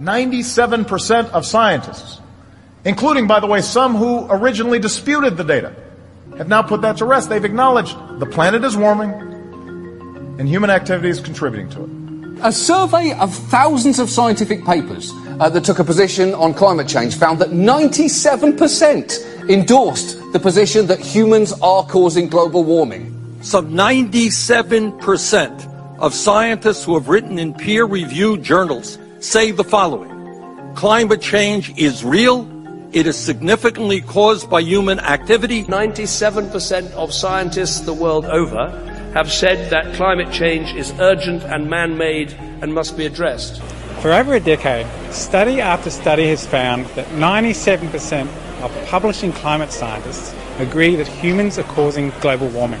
97% of scientists, including, by the way, some who originally disputed the data, have now put that to rest. They've acknowledged the planet is warming and human activity is contributing to it. A survey of thousands of scientific papers uh, that took a position on climate change found that 97% endorsed the position that humans are causing global warming. Some 97% of scientists who have written in peer reviewed journals say the following Climate change is real. It is significantly caused by human activity. 97% of scientists the world over have said that climate change is urgent and man made and must be addressed. For over a decade, study after study has found that 97% of publishing climate scientists agree that humans are causing global warming.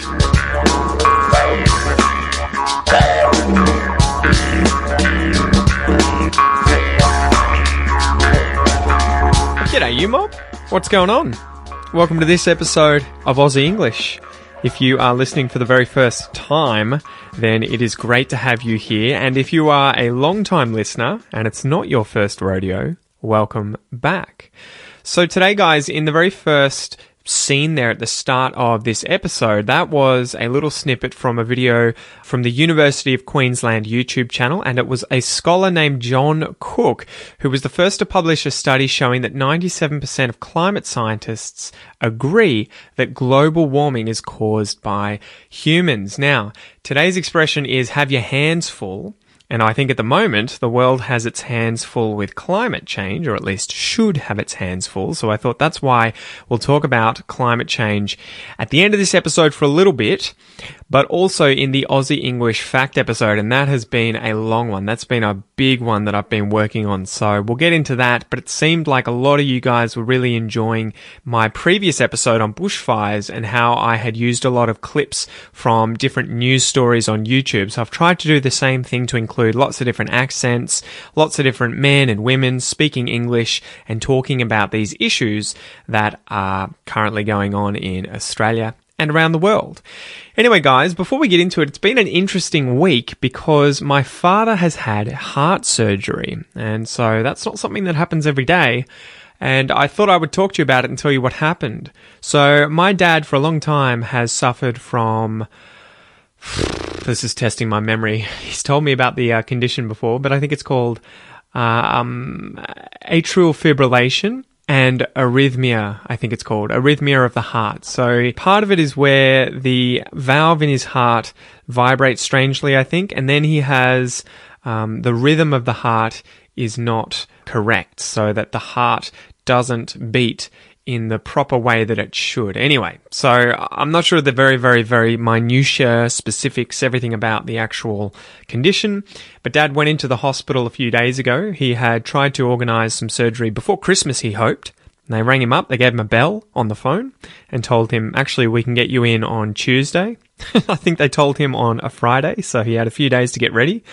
You mob. What's going on? Welcome to this episode of Aussie English. If you are listening for the very first time, then it is great to have you here. And if you are a long time listener and it's not your first rodeo, welcome back. So today, guys, in the very first scene there at the start of this episode, that was a little snippet from a video from the University of Queensland YouTube channel, and it was a scholar named John Cook who was the first to publish a study showing that 97% of climate scientists agree that global warming is caused by humans. Now, today's expression is have your hands full. And I think at the moment, the world has its hands full with climate change, or at least should have its hands full. So I thought that's why we'll talk about climate change at the end of this episode for a little bit, but also in the Aussie English fact episode. And that has been a long one. That's been a big one that I've been working on. So we'll get into that. But it seemed like a lot of you guys were really enjoying my previous episode on bushfires and how I had used a lot of clips from different news stories on YouTube. So I've tried to do the same thing to include lots of different accents, lots of different men and women speaking English and talking about these issues that are currently going on in Australia and around the world. Anyway, guys, before we get into it, it's been an interesting week because my father has had heart surgery. And so that's not something that happens every day. And I thought I would talk to you about it and tell you what happened. So, my dad, for a long time, has suffered from this is testing my memory. He's told me about the uh, condition before, but I think it's called uh, um, atrial fibrillation and arrhythmia, I think it's called, arrhythmia of the heart. So part of it is where the valve in his heart vibrates strangely, I think, and then he has um, the rhythm of the heart is not correct, so that the heart doesn't beat in the proper way that it should. Anyway, so I'm not sure the very, very, very minutiae specifics, everything about the actual condition, but dad went into the hospital a few days ago. He had tried to organize some surgery before Christmas, he hoped. And they rang him up, they gave him a bell on the phone and told him, actually, we can get you in on Tuesday. I think they told him on a Friday, so he had a few days to get ready.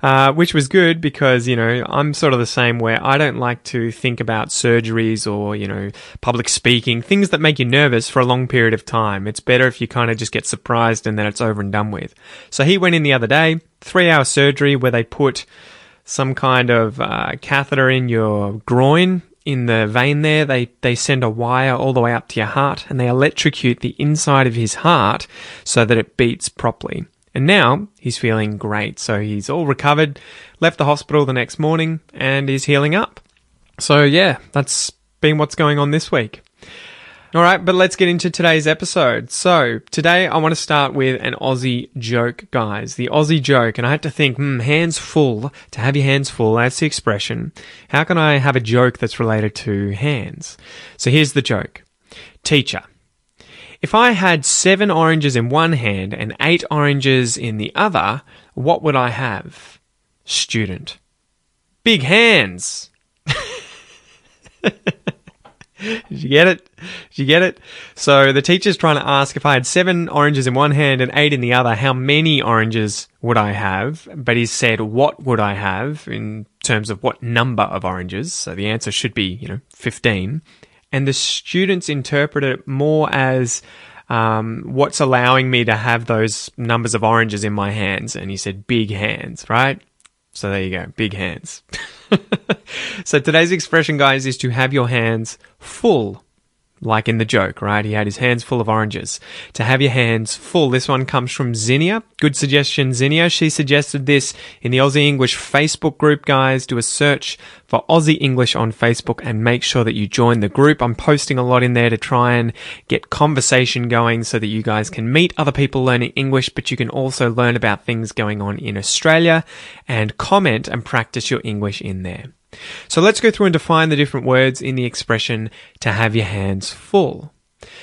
Uh, which was good because, you know, I'm sort of the same where I don't like to think about surgeries or, you know, public speaking, things that make you nervous for a long period of time. It's better if you kind of just get surprised and then it's over and done with. So he went in the other day, three hour surgery where they put some kind of uh, catheter in your groin in the vein there. They, they send a wire all the way up to your heart and they electrocute the inside of his heart so that it beats properly. And now he's feeling great. So he's all recovered, left the hospital the next morning, and is healing up. So yeah, that's been what's going on this week. All right, but let's get into today's episode. So, today I want to start with an Aussie joke, guys. The Aussie joke. And I had to think, hmm, hands full. To have your hands full, that's the expression. How can I have a joke that's related to hands? So here's the joke. Teacher. If I had seven oranges in one hand and eight oranges in the other, what would I have? Student. big hands. Did you get it? Did you get it? So the teacher's trying to ask if I had seven oranges in one hand and eight in the other, how many oranges would I have? But he said, what would I have in terms of what number of oranges? So the answer should be, you know, 15. And the students interpret it more as, um, what's allowing me to have those numbers of oranges in my hands? And he said, big hands, right? So there you go, big hands. so today's expression, guys, is to have your hands full like in the joke, right? He had his hands full of oranges. To have your hands full. This one comes from Zinnia. Good suggestion, Zinnia. She suggested this in the Aussie English Facebook group, guys. Do a search for Aussie English on Facebook and make sure that you join the group. I'm posting a lot in there to try and get conversation going so that you guys can meet other people learning English, but you can also learn about things going on in Australia and comment and practice your English in there. So let's go through and define the different words in the expression to have your hands full.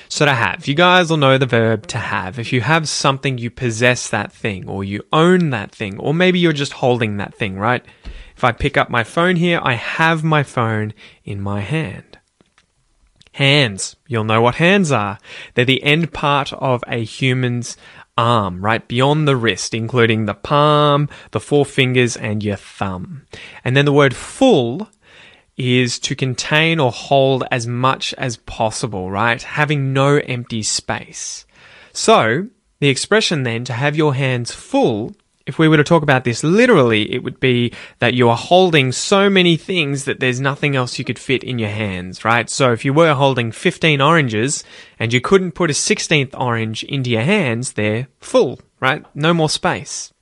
So to have, you guys will know the verb to have. If you have something, you possess that thing, or you own that thing, or maybe you're just holding that thing, right? If I pick up my phone here, I have my phone in my hand. Hands. You'll know what hands are. They're the end part of a human's arm, right beyond the wrist, including the palm, the four fingers, and your thumb. And then the word full is to contain or hold as much as possible, right? Having no empty space. So, the expression then to have your hands full if we were to talk about this literally, it would be that you are holding so many things that there's nothing else you could fit in your hands, right? So if you were holding 15 oranges and you couldn't put a 16th orange into your hands, they're full, right? No more space.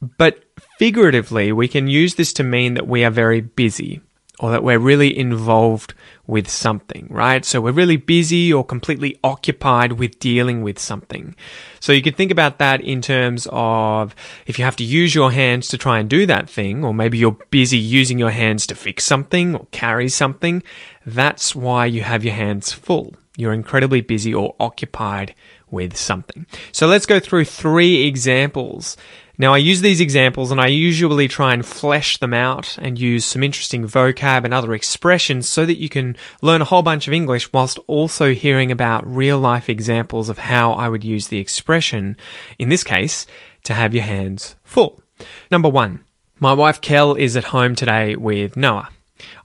But figuratively, we can use this to mean that we are very busy or that we're really involved with something, right? So we're really busy or completely occupied with dealing with something. So you could think about that in terms of if you have to use your hands to try and do that thing, or maybe you're busy using your hands to fix something or carry something, that's why you have your hands full. You're incredibly busy or occupied with something. So let's go through three examples now, I use these examples and I usually try and flesh them out and use some interesting vocab and other expressions so that you can learn a whole bunch of English whilst also hearing about real life examples of how I would use the expression, in this case, to have your hands full. Number one, my wife Kel is at home today with Noah.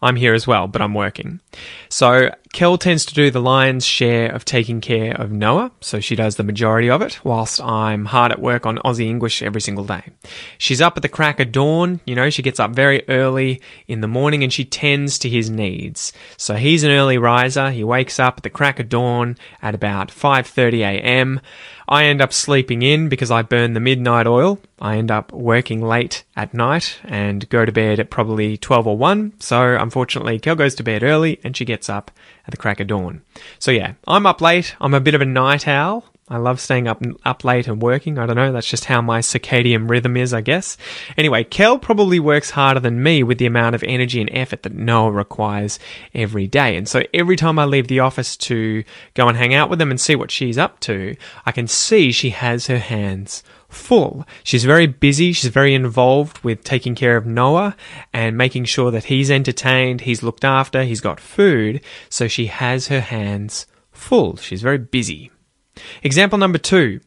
I'm here as well, but I'm working. So Kel tends to do the lion's share of taking care of Noah, so she does the majority of it, whilst I'm hard at work on Aussie English every single day. She's up at the crack of dawn, you know, she gets up very early in the morning and she tends to his needs. So he's an early riser, he wakes up at the crack of dawn at about 5:30 a.m. I end up sleeping in because I burn the midnight oil. I end up working late at night and go to bed at probably 12 or 1. So unfortunately, Kel goes to bed early and she gets up at the crack of dawn. So yeah, I'm up late. I'm a bit of a night owl. I love staying up up late and working. I don't know. That's just how my circadian rhythm is, I guess. Anyway, Kel probably works harder than me with the amount of energy and effort that Noah requires every day. And so every time I leave the office to go and hang out with them and see what she's up to, I can see she has her hands full. She's very busy. She's very involved with taking care of Noah and making sure that he's entertained, he's looked after, he's got food. So she has her hands full. She's very busy. Example number two.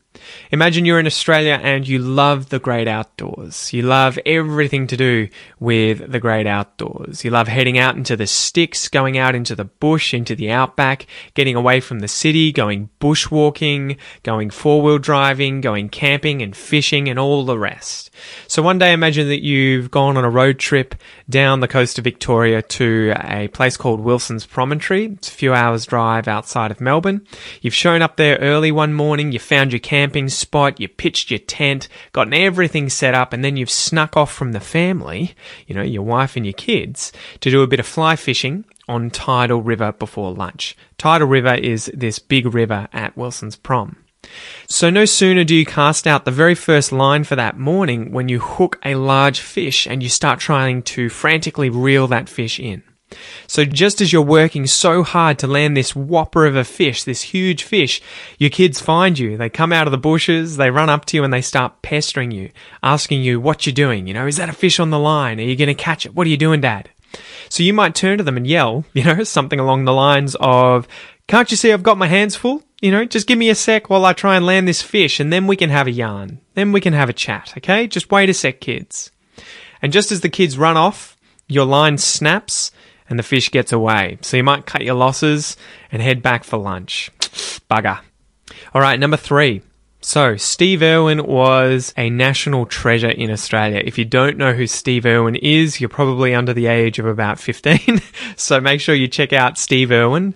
Imagine you're in Australia and you love the great outdoors. You love everything to do with the great outdoors. You love heading out into the sticks, going out into the bush, into the outback, getting away from the city, going bushwalking, going four wheel driving, going camping and fishing and all the rest. So one day imagine that you've gone on a road trip down the coast of Victoria to a place called Wilson's Promontory. It's a few hours drive outside of Melbourne. You've shown up there early one morning, you found your camping spot, you pitched your tent, gotten everything set up, and then you've snuck off from the family, you know, your wife and your kids, to do a bit of fly fishing on Tidal River before lunch. Tidal River is this big river at Wilson's Prom. So no sooner do you cast out the very first line for that morning when you hook a large fish and you start trying to frantically reel that fish in. So just as you're working so hard to land this whopper of a fish, this huge fish, your kids find you. They come out of the bushes, they run up to you and they start pestering you, asking you what you're doing. You know, is that a fish on the line? Are you going to catch it? What are you doing, dad? So you might turn to them and yell, you know, something along the lines of, can't you see I've got my hands full? You know, just give me a sec while I try and land this fish and then we can have a yarn. Then we can have a chat, okay? Just wait a sec, kids. And just as the kids run off, your line snaps and the fish gets away. So you might cut your losses and head back for lunch. Bugger. All right, number three. So, Steve Irwin was a national treasure in Australia. If you don't know who Steve Irwin is, you're probably under the age of about 15. so make sure you check out Steve Irwin.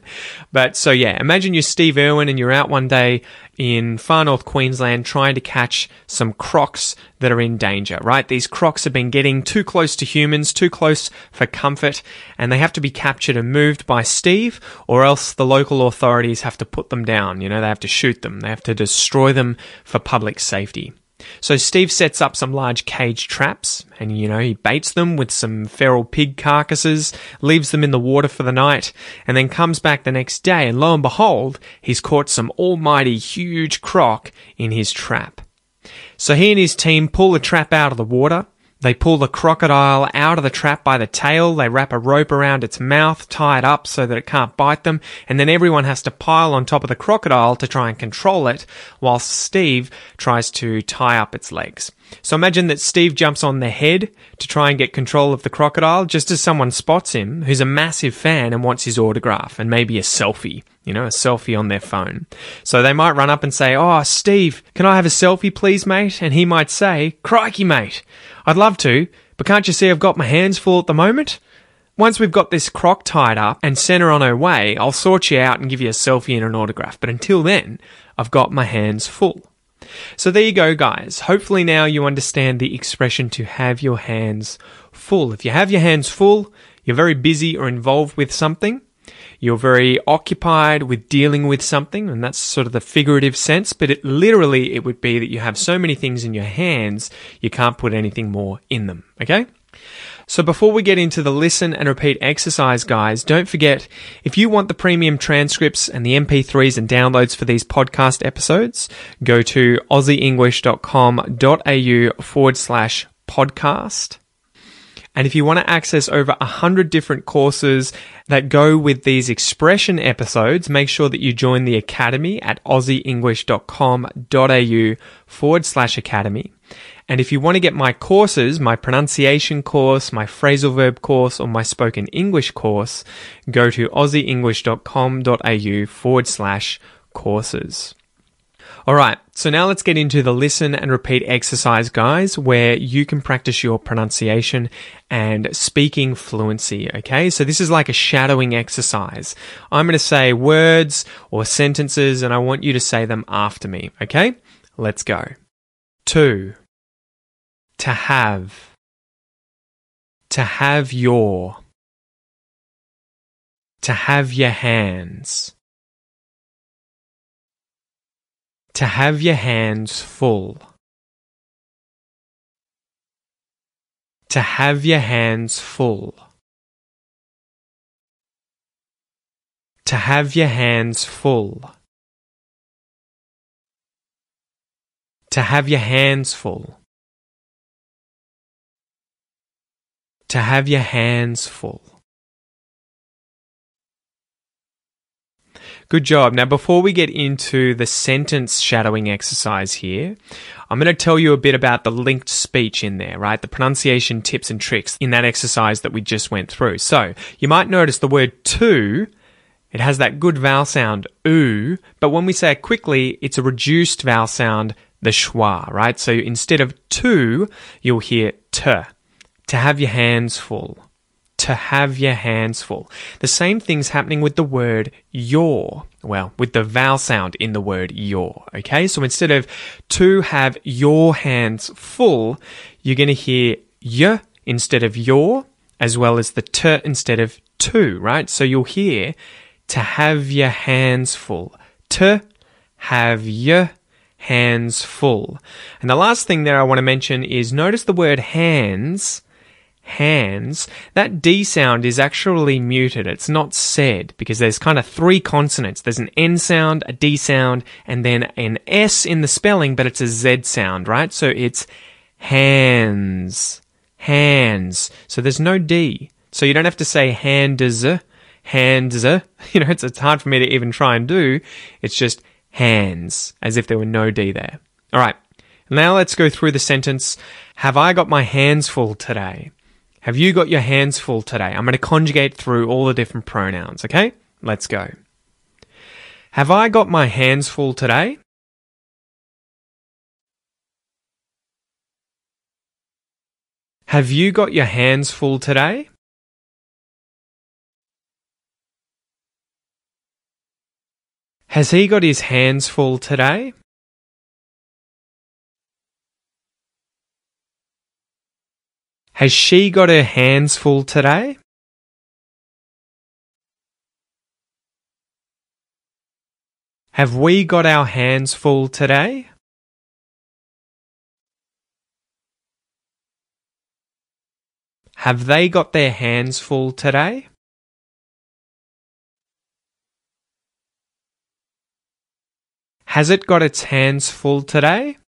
But so yeah, imagine you're Steve Irwin and you're out one day in far north Queensland trying to catch some crocs that are in danger, right? These crocs have been getting too close to humans, too close for comfort, and they have to be captured and moved by Steve, or else the local authorities have to put them down. You know, they have to shoot them, they have to destroy them for public safety. So Steve sets up some large cage traps and, you know, he baits them with some feral pig carcasses, leaves them in the water for the night, and then comes back the next day and lo and behold, he's caught some almighty huge croc in his trap. So he and his team pull the trap out of the water, they pull the crocodile out of the trap by the tail, they wrap a rope around its mouth, tie it up so that it can't bite them, and then everyone has to pile on top of the crocodile to try and control it, whilst Steve tries to tie up its legs. So imagine that Steve jumps on the head to try and get control of the crocodile just as someone spots him who's a massive fan and wants his autograph and maybe a selfie, you know, a selfie on their phone. So they might run up and say, Oh, Steve, can I have a selfie, please, mate? And he might say, Crikey, mate, I'd love to, but can't you see I've got my hands full at the moment? Once we've got this croc tied up and sent her on her way, I'll sort you out and give you a selfie and an autograph. But until then, I've got my hands full. So there you go, guys. Hopefully now you understand the expression to have your hands full. If you have your hands full, you're very busy or involved with something. You're very occupied with dealing with something, and that's sort of the figurative sense, but it literally it would be that you have so many things in your hands, you can't put anything more in them. Okay? So before we get into the listen and repeat exercise, guys, don't forget if you want the premium transcripts and the MP3s and downloads for these podcast episodes, go to aussieenglish.com.au forward slash podcast. And if you want to access over a hundred different courses that go with these expression episodes, make sure that you join the academy at aussieenglish.com.au forward slash academy. And if you want to get my courses, my pronunciation course, my phrasal verb course, or my spoken English course, go to aussieenglish.com.au forward slash courses. All right, so now let's get into the listen and repeat exercise, guys, where you can practice your pronunciation and speaking fluency. Okay, so this is like a shadowing exercise. I'm going to say words or sentences, and I want you to say them after me. Okay, let's go. To, to have, to have your, to have your hands To have your hands full. To have your hands full. To have your hands full. To have your hands full. To have your hands full. Good job. Now, before we get into the sentence shadowing exercise here, I'm going to tell you a bit about the linked speech in there, right? The pronunciation tips and tricks in that exercise that we just went through. So, you might notice the word to, it has that good vowel sound, oo, but when we say it quickly, it's a reduced vowel sound, the schwa, right? So instead of to, you'll hear t, to have your hands full to have your hands full. The same thing's happening with the word your. Well, with the vowel sound in the word your. Okay, so instead of to have your hands full, you're going to hear y instead of your, as well as the t instead of to, right? So you'll hear to have your hands full. To have your hands full. And the last thing there I want to mention is notice the word hands hands, that D sound is actually muted. It's not said because there's kind of three consonants. There's an N sound, a D sound, and then an S in the spelling, but it's a Z sound, right? So it's hands, hands. So there's no D. So you don't have to say hands, hands. You know, it's, it's hard for me to even try and do. It's just hands, as if there were no D there. All right. Now let's go through the sentence. Have I got my hands full today? Have you got your hands full today? I'm going to conjugate through all the different pronouns, okay? Let's go. Have I got my hands full today? Have you got your hands full today? Has he got his hands full today? Has she got her hands full today? Have we got our hands full today? Have they got their hands full today? Has it got its hands full today?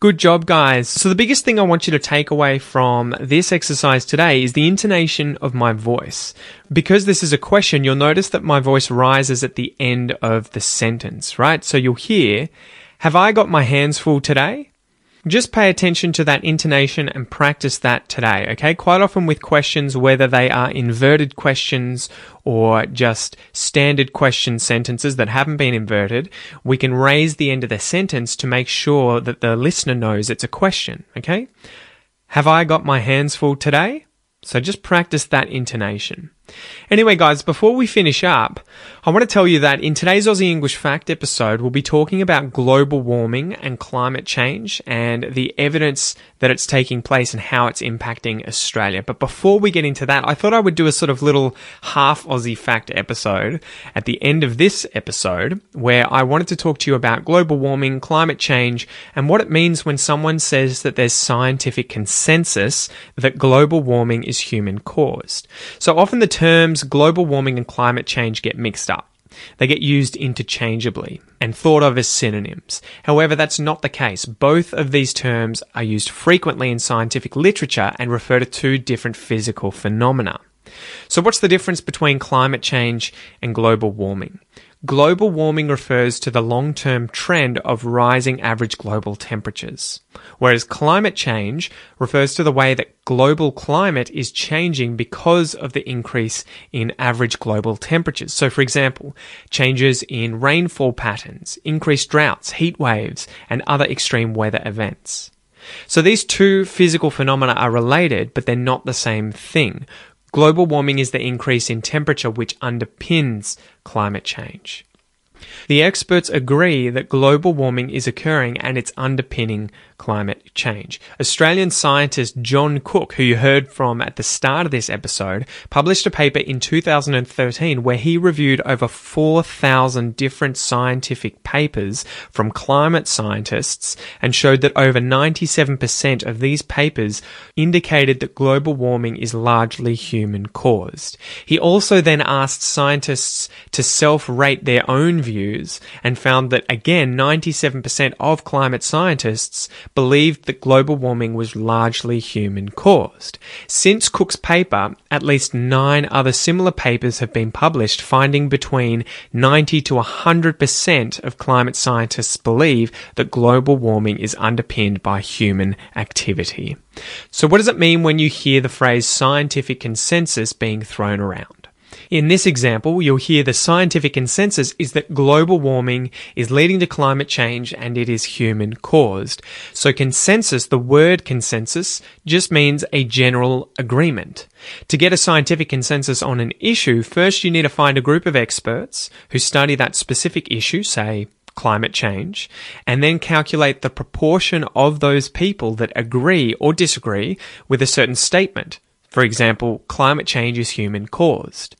Good job, guys. So, the biggest thing I want you to take away from this exercise today is the intonation of my voice. Because this is a question, you'll notice that my voice rises at the end of the sentence, right? So, you'll hear, Have I got my hands full today? Just pay attention to that intonation and practice that today, okay? Quite often with questions, whether they are inverted questions or just standard question sentences that haven't been inverted, we can raise the end of the sentence to make sure that the listener knows it's a question, okay? Have I got my hands full today? So just practice that intonation. Anyway, guys, before we finish up, I want to tell you that in today's Aussie English Fact episode, we'll be talking about global warming and climate change and the evidence that it's taking place and how it's impacting Australia. But before we get into that, I thought I would do a sort of little half Aussie Fact episode at the end of this episode where I wanted to talk to you about global warming, climate change, and what it means when someone says that there's scientific consensus that global warming is human caused. So often the terms global warming and climate change get mixed up. They get used interchangeably and thought of as synonyms. However, that's not the case. Both of these terms are used frequently in scientific literature and refer to two different physical phenomena. So, what's the difference between climate change and global warming? Global warming refers to the long term trend of rising average global temperatures, whereas climate change refers to the way that global climate is changing because of the increase in average global temperatures. So, for example, changes in rainfall patterns, increased droughts, heat waves, and other extreme weather events. So these two physical phenomena are related, but they're not the same thing. Global warming is the increase in temperature which underpins climate change. The experts agree that global warming is occurring and it's underpinning climate change. Australian scientist John Cook, who you heard from at the start of this episode, published a paper in 2013 where he reviewed over 4,000 different scientific papers from climate scientists and showed that over 97% of these papers indicated that global warming is largely human caused. He also then asked scientists to self rate their own views and found that again 97% of climate scientists believed that global warming was largely human caused. Since Cook's paper, at least nine other similar papers have been published finding between 90 to 100% of climate scientists believe that global warming is underpinned by human activity. So what does it mean when you hear the phrase scientific consensus being thrown around? In this example, you'll hear the scientific consensus is that global warming is leading to climate change and it is human caused. So consensus, the word consensus, just means a general agreement. To get a scientific consensus on an issue, first you need to find a group of experts who study that specific issue, say climate change, and then calculate the proportion of those people that agree or disagree with a certain statement. For example, climate change is human caused.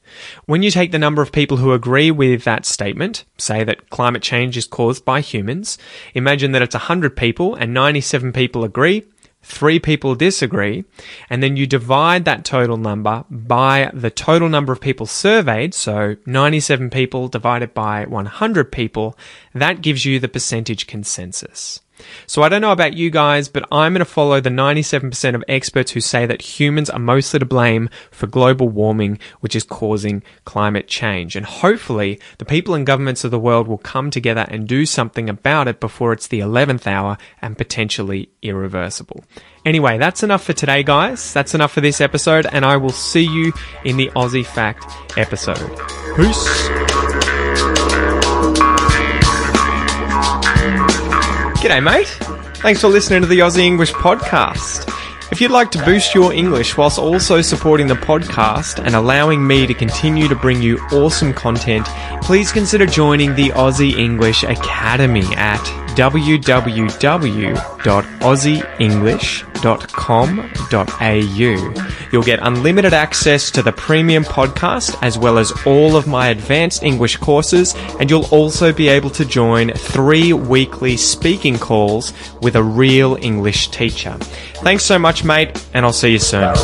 When you take the number of people who agree with that statement, say that climate change is caused by humans, imagine that it's 100 people and 97 people agree, three people disagree, and then you divide that total number by the total number of people surveyed, so 97 people divided by 100 people, that gives you the percentage consensus. So I don't know about you guys, but I'm going to follow the 97% of experts who say that humans are mostly to blame for global warming, which is causing climate change. And hopefully the people and governments of the world will come together and do something about it before it's the 11th hour and potentially irreversible. Anyway, that's enough for today, guys. That's enough for this episode, and I will see you in the Aussie Fact episode. Peace. G'day, mate. Thanks for listening to the Aussie English podcast. If you'd like to boost your English whilst also supporting the podcast and allowing me to continue to bring you awesome content, please consider joining the Aussie English Academy at www.aussieenglish.com.au. You'll get unlimited access to the premium podcast as well as all of my advanced English courses, and you'll also be able to join three weekly speaking calls with a real English teacher. Thanks so much, mate, and I'll see you soon.